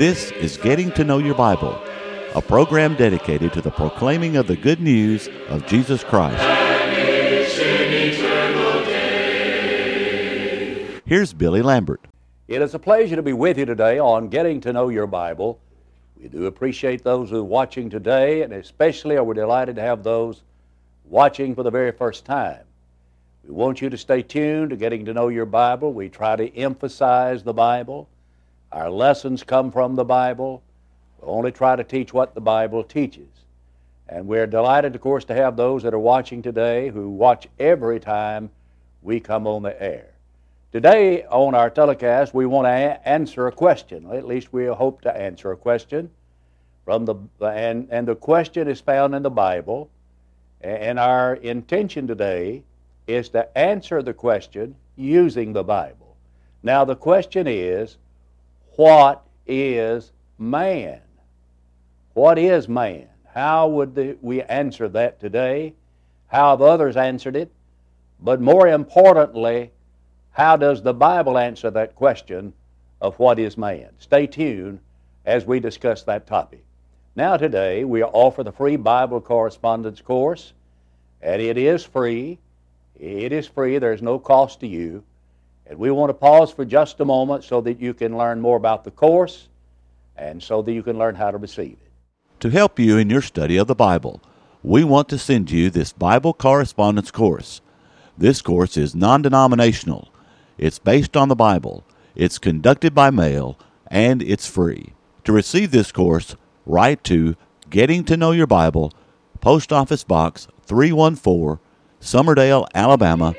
This is Getting to Know Your Bible, a program dedicated to the proclaiming of the good news of Jesus Christ. Here's Billy Lambert. It is a pleasure to be with you today on Getting to Know Your Bible. We do appreciate those who are watching today, and especially are we delighted to have those watching for the very first time. We want you to stay tuned to Getting to Know Your Bible. We try to emphasize the Bible. Our lessons come from the Bible. We only try to teach what the Bible teaches. And we're delighted, of course, to have those that are watching today who watch every time we come on the air. Today on our telecast, we want to a- answer a question. At least we hope to answer a question from the and and the question is found in the Bible. And our intention today is to answer the question using the Bible. Now the question is, what is man? What is man? How would the, we answer that today? How have others answered it? But more importantly, how does the Bible answer that question of what is man? Stay tuned as we discuss that topic. Now, today, we offer the free Bible correspondence course, and it is free. It is free, there's no cost to you. And we want to pause for just a moment so that you can learn more about the course and so that you can learn how to receive it. To help you in your study of the Bible, we want to send you this Bible correspondence course. This course is non denominational, it's based on the Bible, it's conducted by mail, and it's free. To receive this course, write to Getting to Know Your Bible, Post Office Box 314, Summerdale, Alabama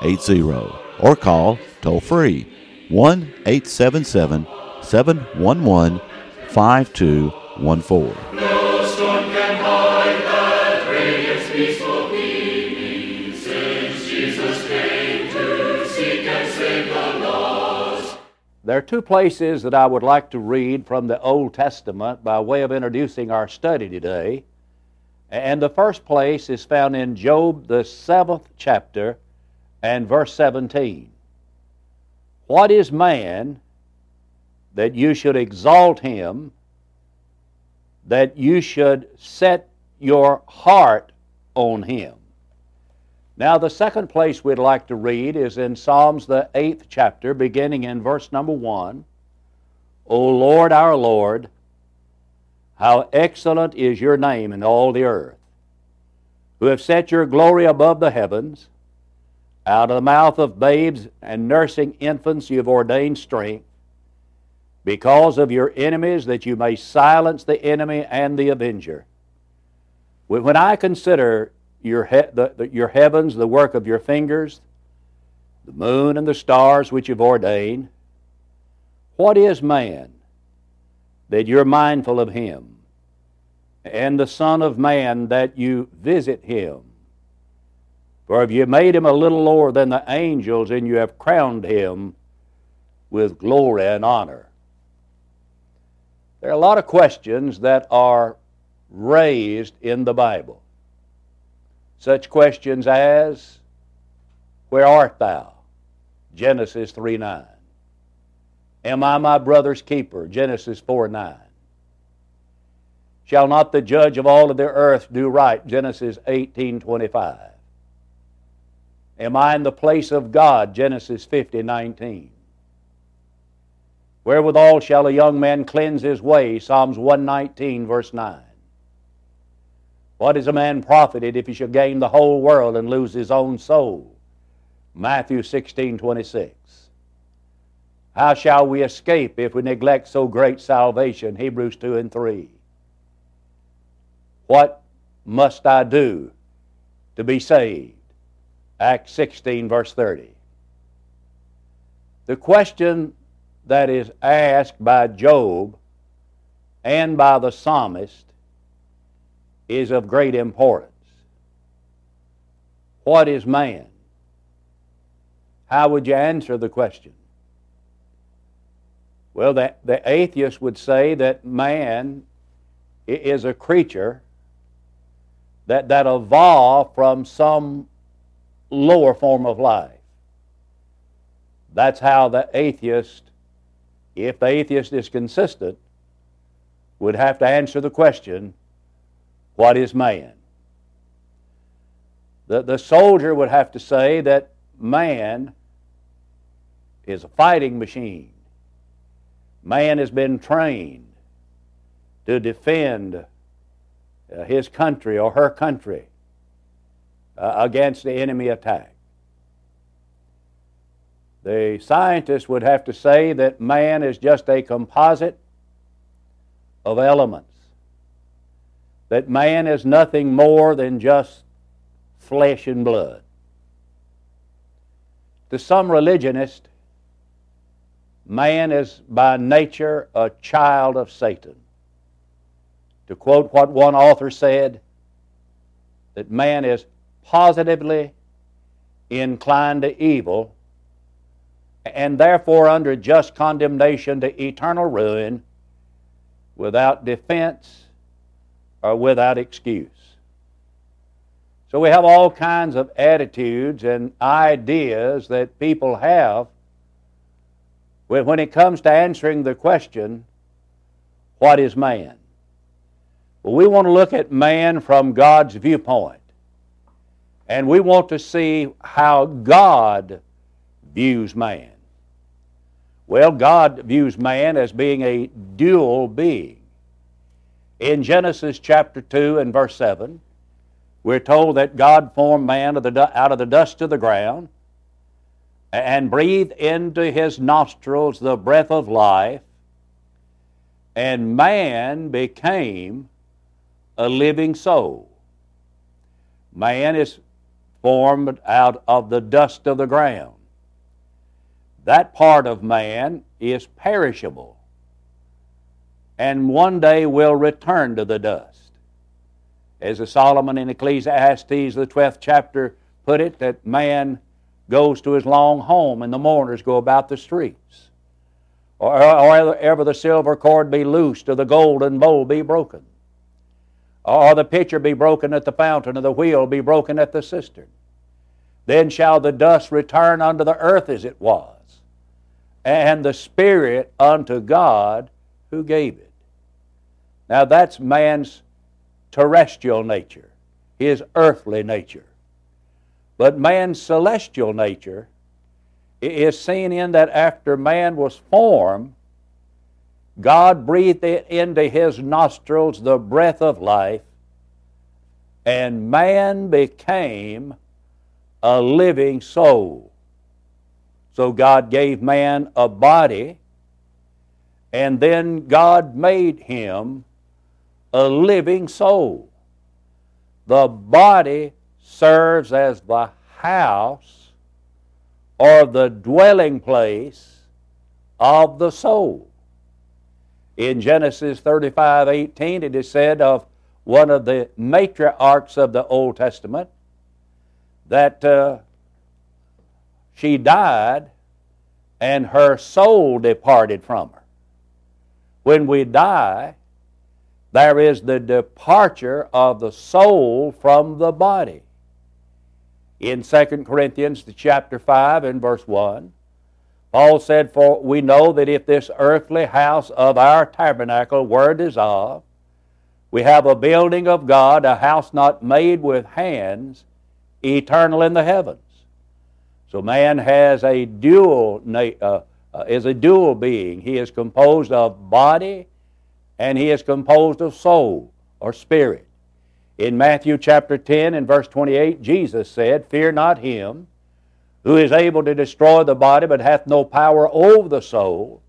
36580, or call toll free 1 877 711 5214. No storm can hide that radiance peaceful beaming, since Jesus came to seek and save the lost. There are two places that I would like to read from the Old Testament by way of introducing our study today. And the first place is found in Job, the seventh chapter, and verse 17. What is man that you should exalt him, that you should set your heart on him? Now, the second place we'd like to read is in Psalms, the eighth chapter, beginning in verse number one. O Lord, our Lord, how excellent is your name in all the earth, who have set your glory above the heavens. Out of the mouth of babes and nursing infants you have ordained strength, because of your enemies, that you may silence the enemy and the avenger. When when I consider your, he- the, the, your heavens, the work of your fingers, the moon and the stars which you've ordained, what is man that you're mindful of him, and the Son of Man that you visit him? For if you made him a little lower than the angels, and you have crowned him with glory and honor. There are a lot of questions that are raised in the Bible. Such questions as, Where art thou? Genesis 3 9. Am I my brother's keeper? Genesis 4 9. Shall not the judge of all of the earth do right? Genesis eighteen twenty five. Am I in the place of God? Genesis fifty nineteen. Wherewithal shall a young man cleanse his way? Psalms 119, verse 9. What is a man profited if he shall gain the whole world and lose his own soul? Matthew 16, 26. How shall we escape if we neglect so great salvation? Hebrews 2 and 3. What must I do to be saved? Acts 16, verse 30. The question that is asked by Job and by the psalmist is of great importance. What is man? How would you answer the question? Well, the, the atheist would say that man is a creature that, that evolved from some lower form of life. That's how the atheist if the atheist is consistent, would have to answer the question what is man? The, the soldier would have to say that man is a fighting machine. Man has been trained to defend uh, his country or her country uh, against the enemy attack. The scientists would have to say that man is just a composite of elements, that man is nothing more than just flesh and blood. To some religionists, man is by nature a child of Satan. To quote what one author said, that man is positively inclined to evil and therefore under just condemnation to eternal ruin without defense or without excuse. So we have all kinds of attitudes and ideas that people have when it comes to answering the question, what is man? Well, we want to look at man from God's viewpoint. And we want to see how God views man. Well, God views man as being a dual being. In Genesis chapter 2 and verse 7, we're told that God formed man out of the dust of the ground and breathed into his nostrils the breath of life, and man became a living soul. Man is formed out of the dust of the ground. That part of man is perishable and one day will return to the dust. As Solomon in Ecclesiastes, the 12th chapter, put it, that man goes to his long home and the mourners go about the streets. Or, or ever the silver cord be loosed or the golden bowl be broken. Or the pitcher be broken at the fountain or the wheel be broken at the cistern. Then shall the dust return unto the earth as it was, and the Spirit unto God who gave it. Now that's man's terrestrial nature, his earthly nature. But man's celestial nature is seen in that after man was formed, God breathed into his nostrils the breath of life, and man became a living soul. So God gave man a body, and then God made him a living soul. The body serves as the house or the dwelling place of the soul. In Genesis 35 18, it is said of one of the matriarchs of the Old Testament that uh, she died and her soul departed from her. When we die, there is the departure of the soul from the body. In 2 Corinthians the chapter 5 and verse 1, Paul said, For we know that if this earthly house of our tabernacle were dissolved, we have a building of God, a house not made with hands, eternal in the heavens. So man has a dual uh, uh, is a dual being. He is composed of body and he is composed of soul or spirit. In Matthew chapter 10 and verse 28, Jesus said, Fear not him who is able to destroy the body but hath no power over the soul,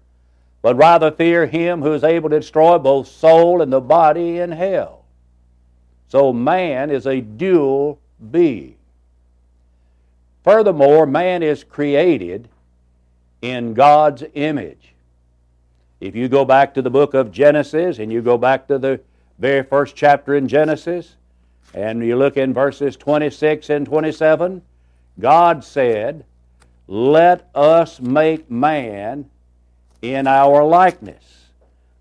but rather fear him who is able to destroy both soul and the body in hell. So man is a dual being. Furthermore, man is created in God's image. If you go back to the book of Genesis and you go back to the very first chapter in Genesis and you look in verses 26 and 27, God said, Let us make man in our likeness.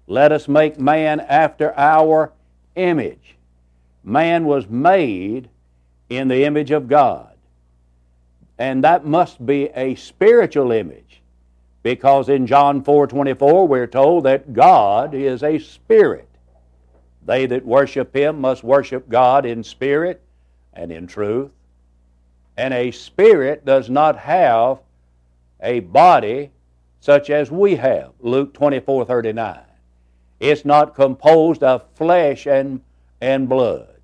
Let us make man after our image. Man was made in the image of God. And that must be a spiritual image Because in John 4:24 we're told that God is a spirit. They that worship him must worship God in spirit and in truth. And a spirit does not have a body such as we have. Luke 24:39. It's not composed of flesh and, and blood.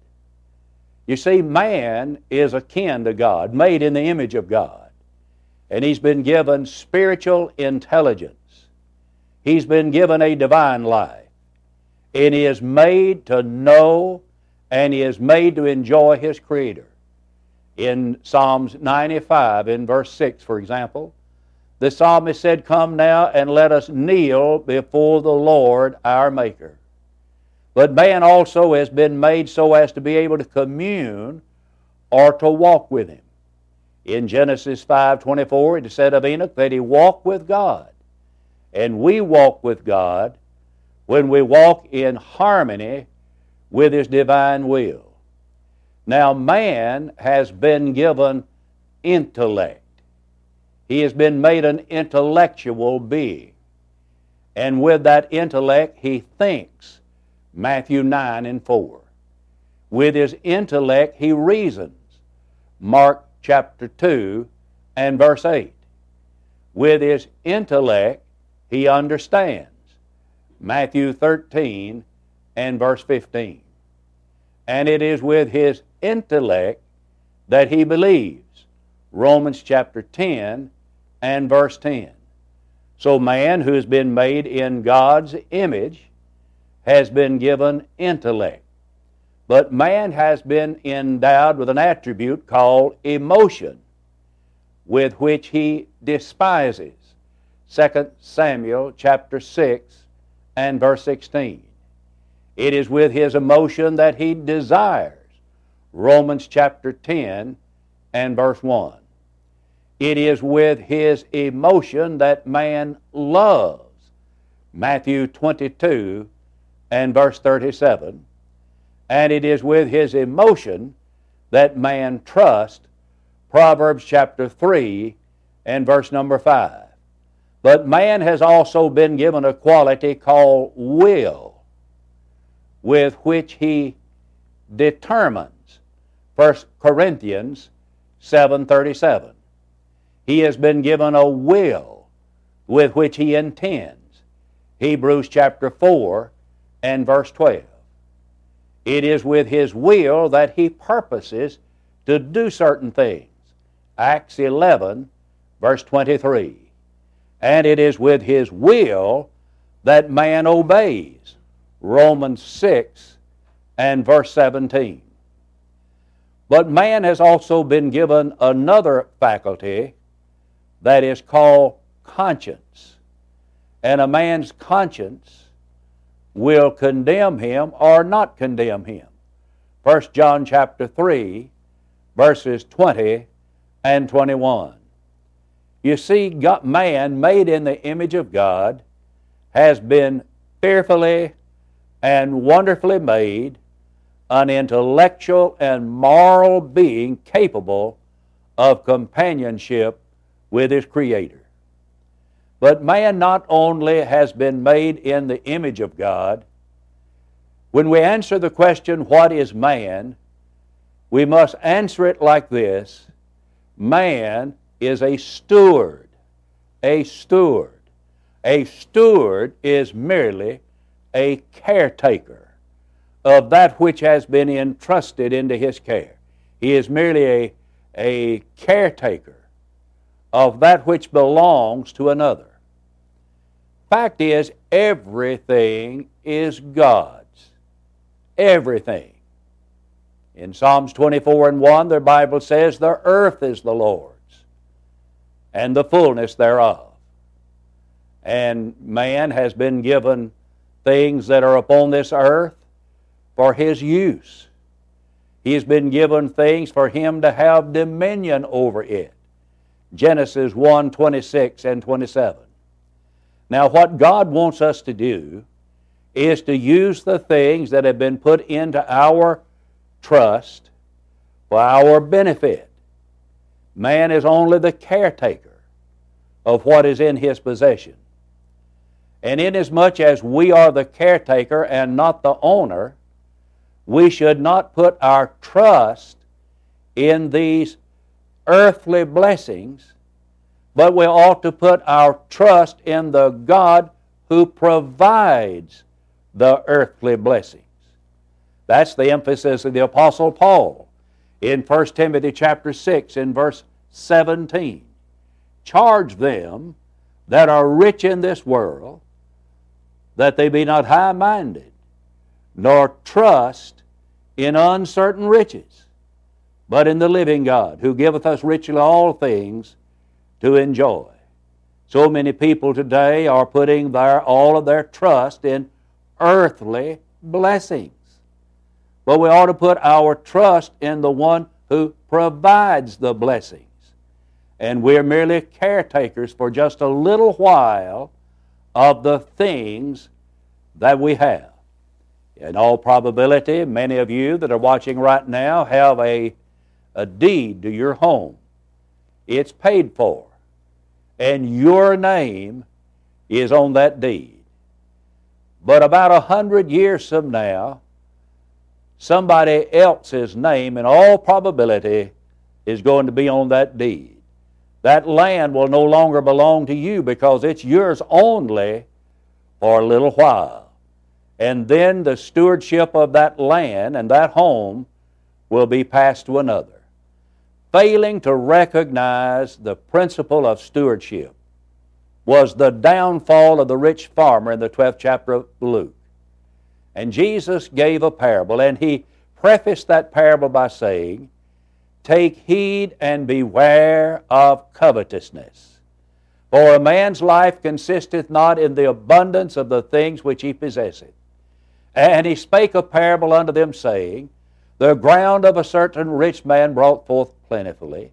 You see, man is akin to God, made in the image of God. And he's been given spiritual intelligence. He's been given a divine life. And he is made to know and he is made to enjoy his Creator. In Psalms 95, in verse 6, for example, the psalmist said, Come now and let us kneel before the Lord our Maker. But man also has been made so as to be able to commune or to walk with him. In Genesis 5:24 it is said of Enoch that he walked with God. And we walk with God when we walk in harmony with his divine will. Now man has been given intellect. He has been made an intellectual being. And with that intellect he thinks Matthew 9 and 4. With his intellect, he reasons. Mark chapter 2 and verse 8. With his intellect, he understands. Matthew 13 and verse 15. And it is with his intellect that he believes. Romans chapter 10 and verse 10. So, man who has been made in God's image has been given intellect. But man has been endowed with an attribute called emotion, with which he despises. 2 Samuel chapter 6 and verse 16. It is with his emotion that he desires. Romans chapter 10 and verse 1. It is with his emotion that man loves. Matthew 22 and verse 37. And it is with his emotion that man trusts. Proverbs chapter 3 and verse number 5. But man has also been given a quality called will, with which he determines. 1 Corinthians 7:37. He has been given a will with which he intends. Hebrews chapter 4 and verse 12. It is with His will that He purposes to do certain things. Acts 11, verse 23. And it is with His will that man obeys. Romans 6 and verse 17. But man has also been given another faculty that is called conscience. And a man's conscience will condemn him or not condemn him. 1 John chapter 3, verses 20 and 21. You see, God, man made in the image of God has been fearfully and wonderfully made an intellectual and moral being capable of companionship with his Creator. But man not only has been made in the image of God, when we answer the question, What is man? we must answer it like this Man is a steward. A steward. A steward is merely a caretaker of that which has been entrusted into his care. He is merely a, a caretaker of that which belongs to another. Fact is, everything is God's. Everything. In Psalms 24 and 1, the Bible says, The earth is the Lord's, and the fullness thereof. And man has been given things that are upon this earth for his use. He has been given things for him to have dominion over it. Genesis 1 26 and 27. Now, what God wants us to do is to use the things that have been put into our trust for our benefit. Man is only the caretaker of what is in his possession. And inasmuch as we are the caretaker and not the owner, we should not put our trust in these earthly blessings, but we ought to put our trust in the God who provides the earthly blessings. That's the emphasis of the Apostle Paul in 1 Timothy chapter 6 in verse 17. Charge them that are rich in this world that they be not high minded, nor trust in uncertain riches, but in the living God, who giveth us richly all things to enjoy. So many people today are putting their, all of their trust in earthly blessings. But we ought to put our trust in the one who provides the blessings. And we're merely caretakers for just a little while of the things that we have. In all probability, many of you that are watching right now have a, a deed to your home. It's paid for, and your name is on that deed. But about a hundred years from now, somebody else's name, in all probability, is going to be on that deed that land will no longer belong to you because it's yours only for a little while. And then the stewardship of that land and that home will be passed to another. Failing to recognize the principle of stewardship was the downfall of the rich farmer in the 12th chapter of Luke. And Jesus gave a parable, and he prefaced that parable by saying, Take heed and beware of covetousness. For a man's life consisteth not in the abundance of the things which he possesseth. And he spake a parable unto them, saying, The ground of a certain rich man brought forth plentifully.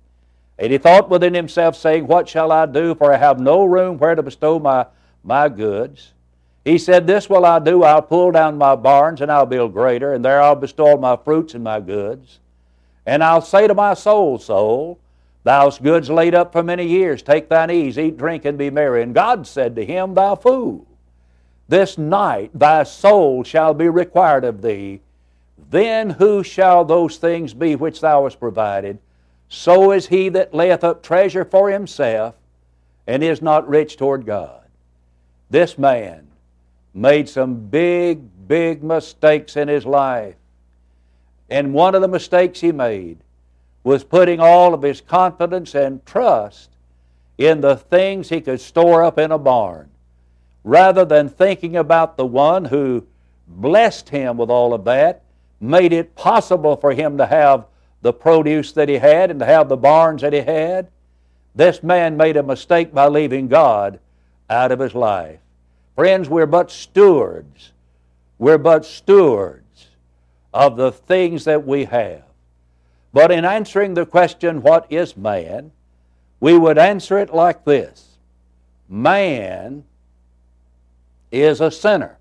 And he thought within himself, saying, What shall I do? For I have no room where to bestow my, my goods. He said, This will I do. I'll pull down my barns, and I'll build greater, and there I'll bestow my fruits and my goods. And I'll say to my soul, Soul, thou's goods laid up for many years. Take thine ease, eat, drink, and be merry. And God said to him, Thou fool, this night thy soul shall be required of thee. Then who shall those things be which thou hast provided? So is he that layeth up treasure for himself and is not rich toward God. This man made some big, big mistakes in his life. And one of the mistakes he made was putting all of his confidence and trust in the things he could store up in a barn, rather than thinking about the one who blessed him with all of that, made it possible for him to have the produce that he had and to have the barns that he had. This man made a mistake by leaving God out of his life. Friends, we're but stewards. We're but stewards of the things that we have. But in answering the question, what is man? We would answer it like this Man is a sinner.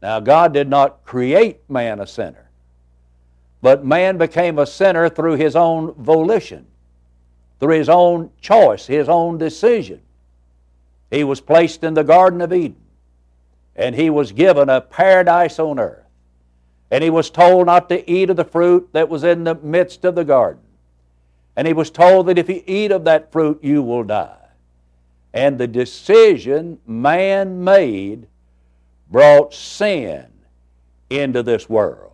Now, God did not create man a sinner, but man became a sinner through his own volition, through his own choice, his own decision. He was placed in the Garden of Eden, and he was given a paradise on earth. And he was told not to eat of the fruit that was in the midst of the garden. And he was told that if you eat of that fruit, you will die. And the decision man made brought sin into this world.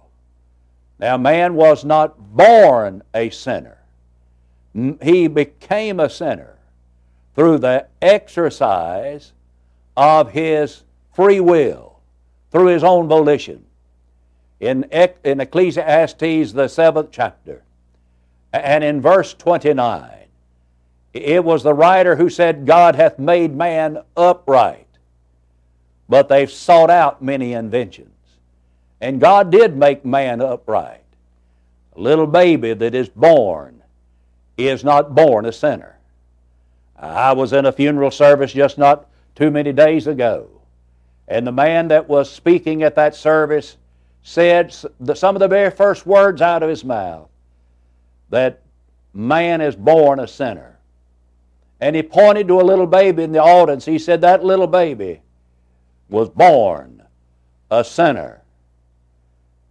Now, man was not born a sinner, he became a sinner through the exercise of his free will, through his own volition in, in Ecclesiastes, the seventh chapter, and in verse 29. It was the writer who said, God hath made man upright, but they've sought out many inventions. And God did make man upright. A little baby that is born is not born a sinner. I was in a funeral service just not too many days ago, and the man that was speaking at that service said some of the very first words out of his mouth that man is born a sinner. and he pointed to a little baby in the audience. He said, That little baby was born a sinner.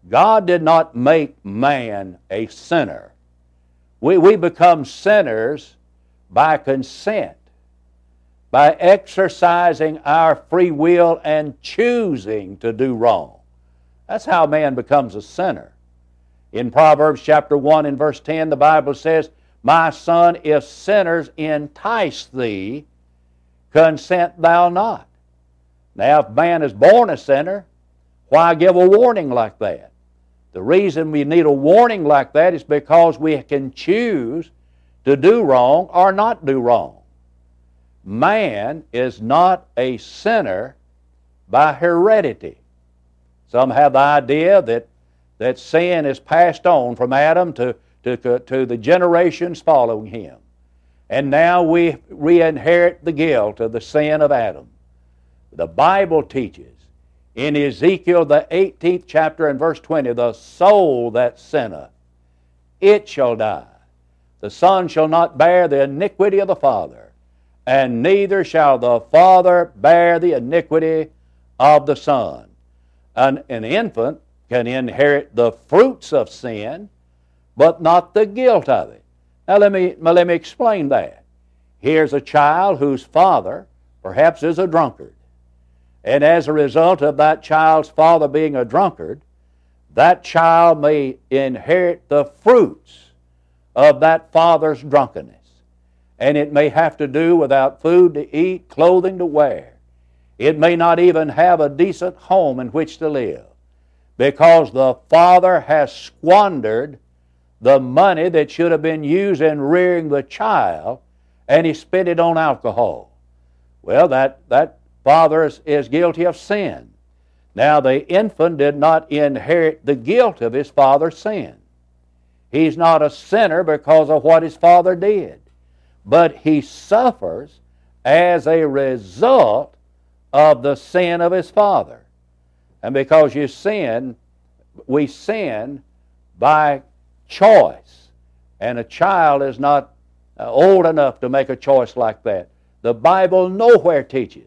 God did not make man a sinner. We, we become sinners by consent, by exercising our free will and choosing to do wrong. That's how man becomes a sinner. In Proverbs chapter 1 and verse 10, the Bible says, My son, if sinners entice thee, consent thou not. Now, if man is born a sinner, why give a warning like that? The reason we need a warning like that is because we can choose to do wrong or not do wrong. Man is not a sinner by heredity. Some have the idea that, that sin is passed on from Adam to, to, to the generations following him. And now we, we inherit the guilt of the sin of Adam. The Bible teaches in Ezekiel, the 18th chapter and verse 20, the soul that sinneth, it shall die. The son shall not bear the iniquity of the father, and neither shall the father bear the iniquity of the son. An, an infant can inherit the fruits of sin, but not the guilt of it. Now, let me, let me explain that. Here's a child whose father perhaps is a drunkard. And as a result of that child's father being a drunkard, that child may inherit the fruits of that father's drunkenness. And it may have to do without food to eat, clothing to wear. It may not even have a decent home in which to live because the father has squandered the money that should have been used in rearing the child and he spent it on alcohol. Well, that, that father is guilty of sin. Now, the infant did not inherit the guilt of his father's sin. He's not a sinner because of what his father did, but he suffers as a result of the sin of his father. And because you sin, we sin by choice. And a child is not uh, old enough to make a choice like that. The Bible nowhere teaches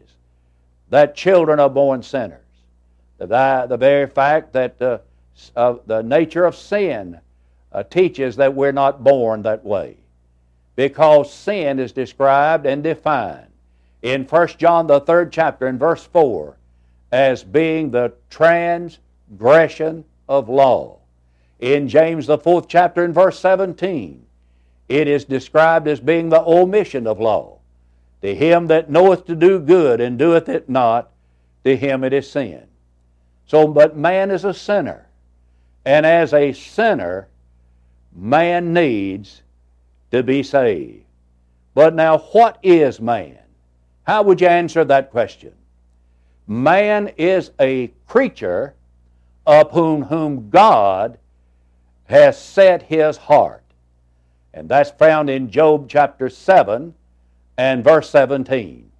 that children are born sinners. The, the very fact that uh, uh, the nature of sin uh, teaches that we're not born that way. Because sin is described and defined in 1 John, the third chapter, in verse 4, as being the transgression of law. In James, the fourth chapter, in verse 17, it is described as being the omission of law. To him that knoweth to do good and doeth it not, to him it is sin. So, but man is a sinner. And as a sinner, man needs to be saved. But now, what is man? How would you answer that question? Man is a creature upon whom God has set his heart. And that's found in Job chapter 7 and verse 17.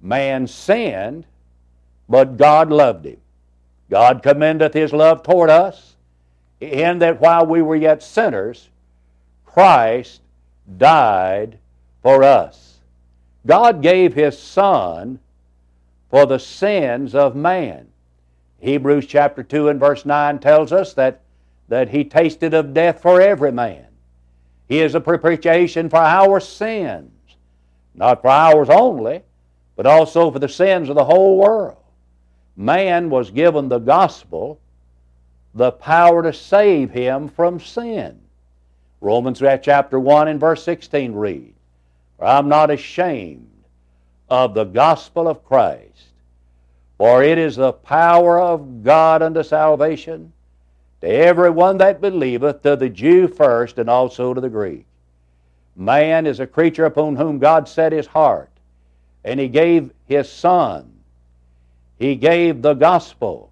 Man sinned, but God loved him. God commendeth his love toward us, in that while we were yet sinners, Christ died for us. God gave his Son for the sins of man. Hebrews chapter 2 and verse 9 tells us that, that he tasted of death for every man. He is a propitiation for our sins not for ours only, but also for the sins of the whole world. Man was given the gospel, the power to save him from sin. Romans chapter 1 and verse 16 read, For I'm not ashamed of the gospel of Christ, for it is the power of God unto salvation to every one that believeth, to the Jew first, and also to the Greek. Man is a creature upon whom God set his heart, and he gave his Son. He gave the gospel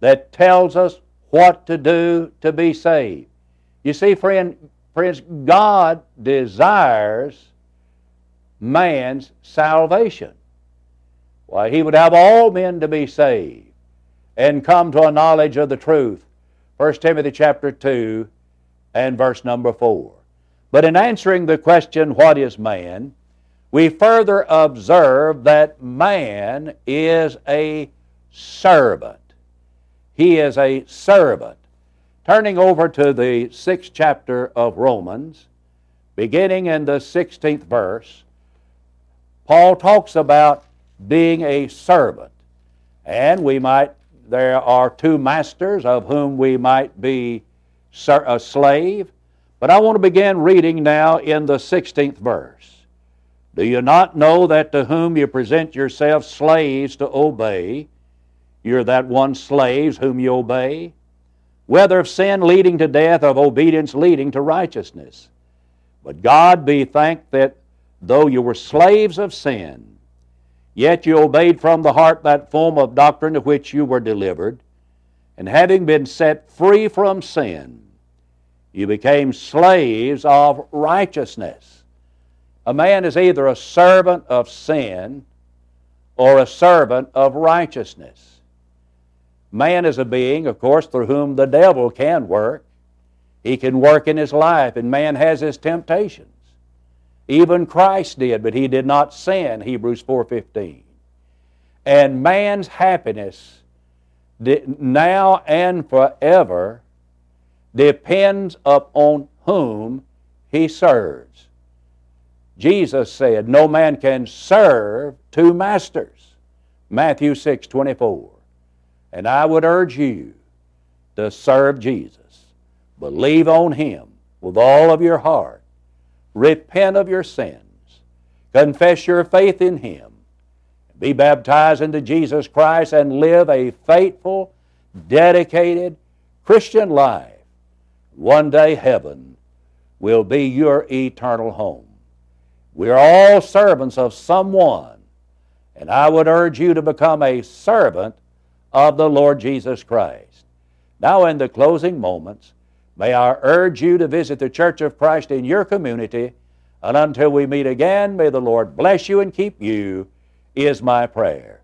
that tells us what to do to be saved. You see, friend, friends, God desires man's salvation. Why, he would have all men to be saved and come to a knowledge of the truth. 1 Timothy chapter 2 and verse number 4. But in answering the question, what is man, we further observe that man is a servant. He is a servant. Turning over to the sixth chapter of Romans, beginning in the 16th verse, Paul talks about being a servant. And we might, there are two masters of whom we might be a slave. But I want to begin reading now in the 16th verse. Do you not know that to whom you present yourselves slaves to obey, you're that one slaves whom you obey? Whether of sin leading to death, or of obedience leading to righteousness. But God be thanked that though you were slaves of sin, yet you obeyed from the heart that form of doctrine to which you were delivered, and having been set free from sin, you became slaves of righteousness. A man is either a servant of sin or a servant of righteousness. Man is a being, of course, through whom the devil can work. He can work in his life, and man has his temptations. Even Christ did, but he did not sin, Hebrews 4:15. And man's happiness now and forever depends upon whom he serves. Jesus said, No man can serve two masters. Matthew 6 24. And I would urge you to serve Jesus. Believe on Him with all of your heart. Repent of your sins. Confess your faith in Him. Be baptized into Jesus Christ and live a faithful, dedicated Christian life one day heaven will be your eternal home. We're all servants of someone, and I would urge you to become a servant of the Lord Jesus Christ. Now, in the closing moments, may I urge you to visit the Church of Christ in your community, and until we meet again, may the Lord bless you and keep you, is my prayer.